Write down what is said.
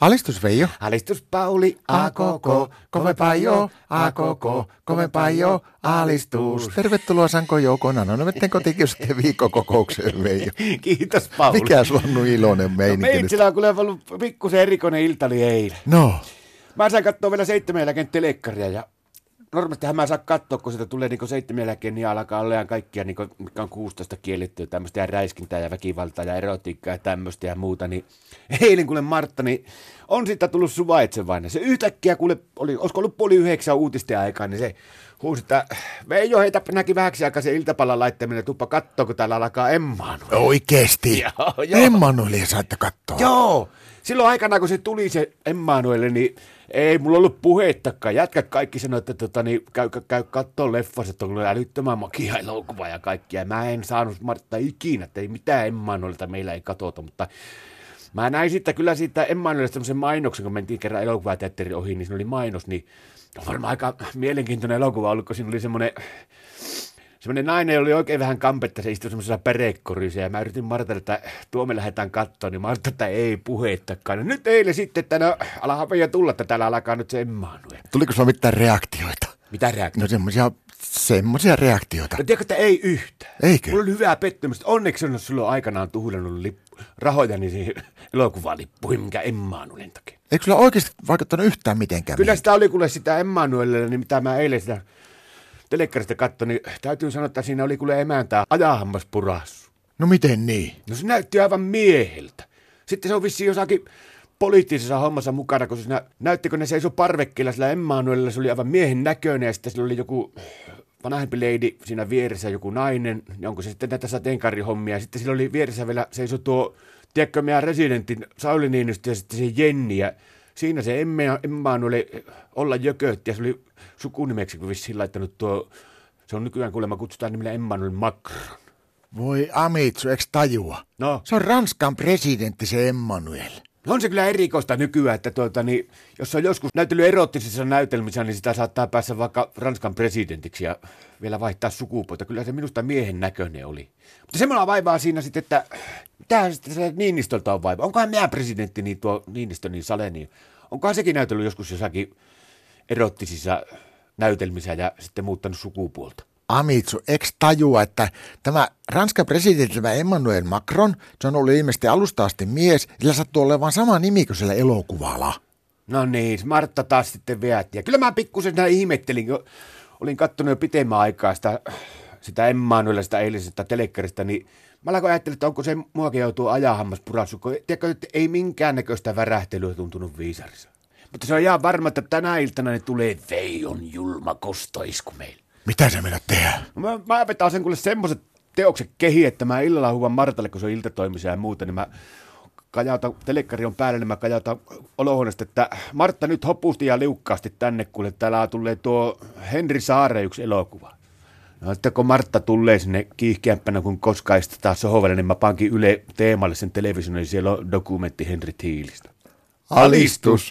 Alistus Veijo. Alistus Pauli, a koko, kovempaa jo, a koko, kovempaa jo, alistus. Tervetuloa Sanko Joukona. No metten kotikiusatte viikkokokoukseen Veijo. Kiitos Pauli. Mikä sulla on iloinen No, meininki nyt? meitsillä on kyllä ollut pikkusen erikoinen ilta oli eilen. No, Mä sain katsoa vielä seitsemän jälkeen telekkaria ja normaalistihan mä saan katsoa, kun sitä tulee niinku seitsemän jälkeen, niin alkaa olemaan kaikkia, niinku, mikä on 16 kiellettyä, tämmöistä ja räiskintää ja väkivaltaa ja erotiikkaa ja tämmöistä ja muuta, niin eilen kuule Martta, niin on siitä tullut suvaitsevainen. Se yhtäkkiä kuule, oli, olisiko ollut puoli yhdeksän uutisten aikaa, niin se huusi, että Veijo heitä näki vähäksi aikaa se iltapalan laittaminen, tuppa kattoo, kun täällä alkaa Emmanuel. oikeesti. Joo, joo. Emmanuelia saitte katsoa. Joo, silloin aikana kun se tuli se Emmanuelle, niin ei mulla ollut puheittakaan. Jätkät kaikki sanoi, että tota, niin, käy, käy kattoo leffassa, että on kyllä älyttömän makia elokuva ja kaikkia. Mä en saanut Martta ikinä, että ei mitään Emmanuelta meillä ei katsota, mutta mä näin sitten kyllä siitä Emmanuelista semmoisen mainoksen, kun mentiin kerran elokuvateatterin ohi, niin siinä oli mainos, niin on varmaan aika mielenkiintoinen elokuva ollut, kun siinä oli semmoinen Semmoinen nainen oli oikein vähän kampetta, se istui semmoisessa perekkorissa ja mä yritin Martalle, että tuo me lähdetään kattoon, niin Martta, että ei puheittakaan. No nyt eilen sitten, että no, ala ja tulla, että täällä alkaa nyt se Emmanuel. Tuliko sulla mitään reaktioita? Mitä reaktio? No semmosia, semmosia reaktioita. No tiedätkö, että ei yhtään. Eikö? Mulla oli hyvää pettymystä. Onneksi on silloin aikanaan tuhlannut lippu, rahojani siihen elokuvalippuihin, minkä Emmanuelin takia. Eikö sulla oikeasti vaikuttanut yhtään mitenkään? Kyllä sitä oli kuule sitä Emmanuelille, niin mitä mä eilen sitä telekkarista katsoin, niin täytyy sanoa, että siinä oli kuule emäntää ajahammas purassu. No miten niin? No se näytti aivan mieheltä. Sitten se on vissiin jossakin poliittisessa hommassa mukana, kun se nä- näytti, kun ne seisoi parvekkeella sillä Emmanuelilla, se oli aivan miehen näköinen ja sitten sillä oli joku vanhempi leidi siinä vieressä, joku nainen, ja onko se sitten näitä sateenkaarihommia, ja sitten sillä oli vieressä vielä seisoi tuo, tiedätkö, meidän residentin Sauli Niinistö ja sitten se Jenni, ja siinä se Emme- Emmanuel olla jökötti, ja se oli sukunimeksi, kun vissiin laittanut tuo, se on nykyään kuulemma kutsutaan nimellä Emmanuel Macron. Voi Amitsu, eikö tajua? No, Se on Ranskan presidentti se Emmanuel. On se kyllä erikoista nykyään, että tuota, niin, jos on joskus näytellyt erottisissa näytelmissä, niin sitä saattaa päässä vaikka Ranskan presidentiksi ja vielä vaihtaa sukupuolta. Kyllä se minusta miehen näköinen oli. Mutta semmoinen vaivaa siinä sitten, että mitä sitten se Niinistöltä on vaiva? Onkohan meidän presidentti niin tuo Niinistö niin sale, niin onkohan sekin näytellyt joskus jossakin erottisissa näytelmissä ja sitten muuttanut sukupuolta? Amitsu, eikö tajua, että tämä Ranskan presidentti tämä Emmanuel Macron, se on ollut ilmeisesti alusta asti mies, sillä sattuu olevan sama nimi kuin sillä elokuvalla. No niin, Martta taas sitten veätti. Ja kyllä mä pikkusen näin ihmettelin, kun olin katsonut jo pitemmän aikaa sitä, sitä Emmanuelista, sitä eilisestä telekkarista, niin mä alkoin ajattelemaan, että onko se muakin joutuu ajahammas purassu, kun tiedätkö, että ei minkäännäköistä värähtelyä tuntunut viisarissa. Mutta se on ihan varma, että tänä iltana ne tulee Veijon julma kostoisku meille. Mitä sä menet tehdä? No mä, mä vetän sen kuule semmoiset teokset kehi, että mä illalla huvan Martalle, kun se on iltatoimisia ja muuta, niin mä kajautan, telekkari on päällä, niin mä kajautan olohuoneesta, että Martta nyt hopusti ja liukkaasti tänne, kuule täällä tulee tuo Henri Saare yksi elokuva. No sitten kun Martta tulee sinne kiihkeämpänä kuin koskaan istutaan sohvalle, niin mä pankin Yle teemalle sen television, niin siellä on dokumentti Henri Thiilistä. Alistus.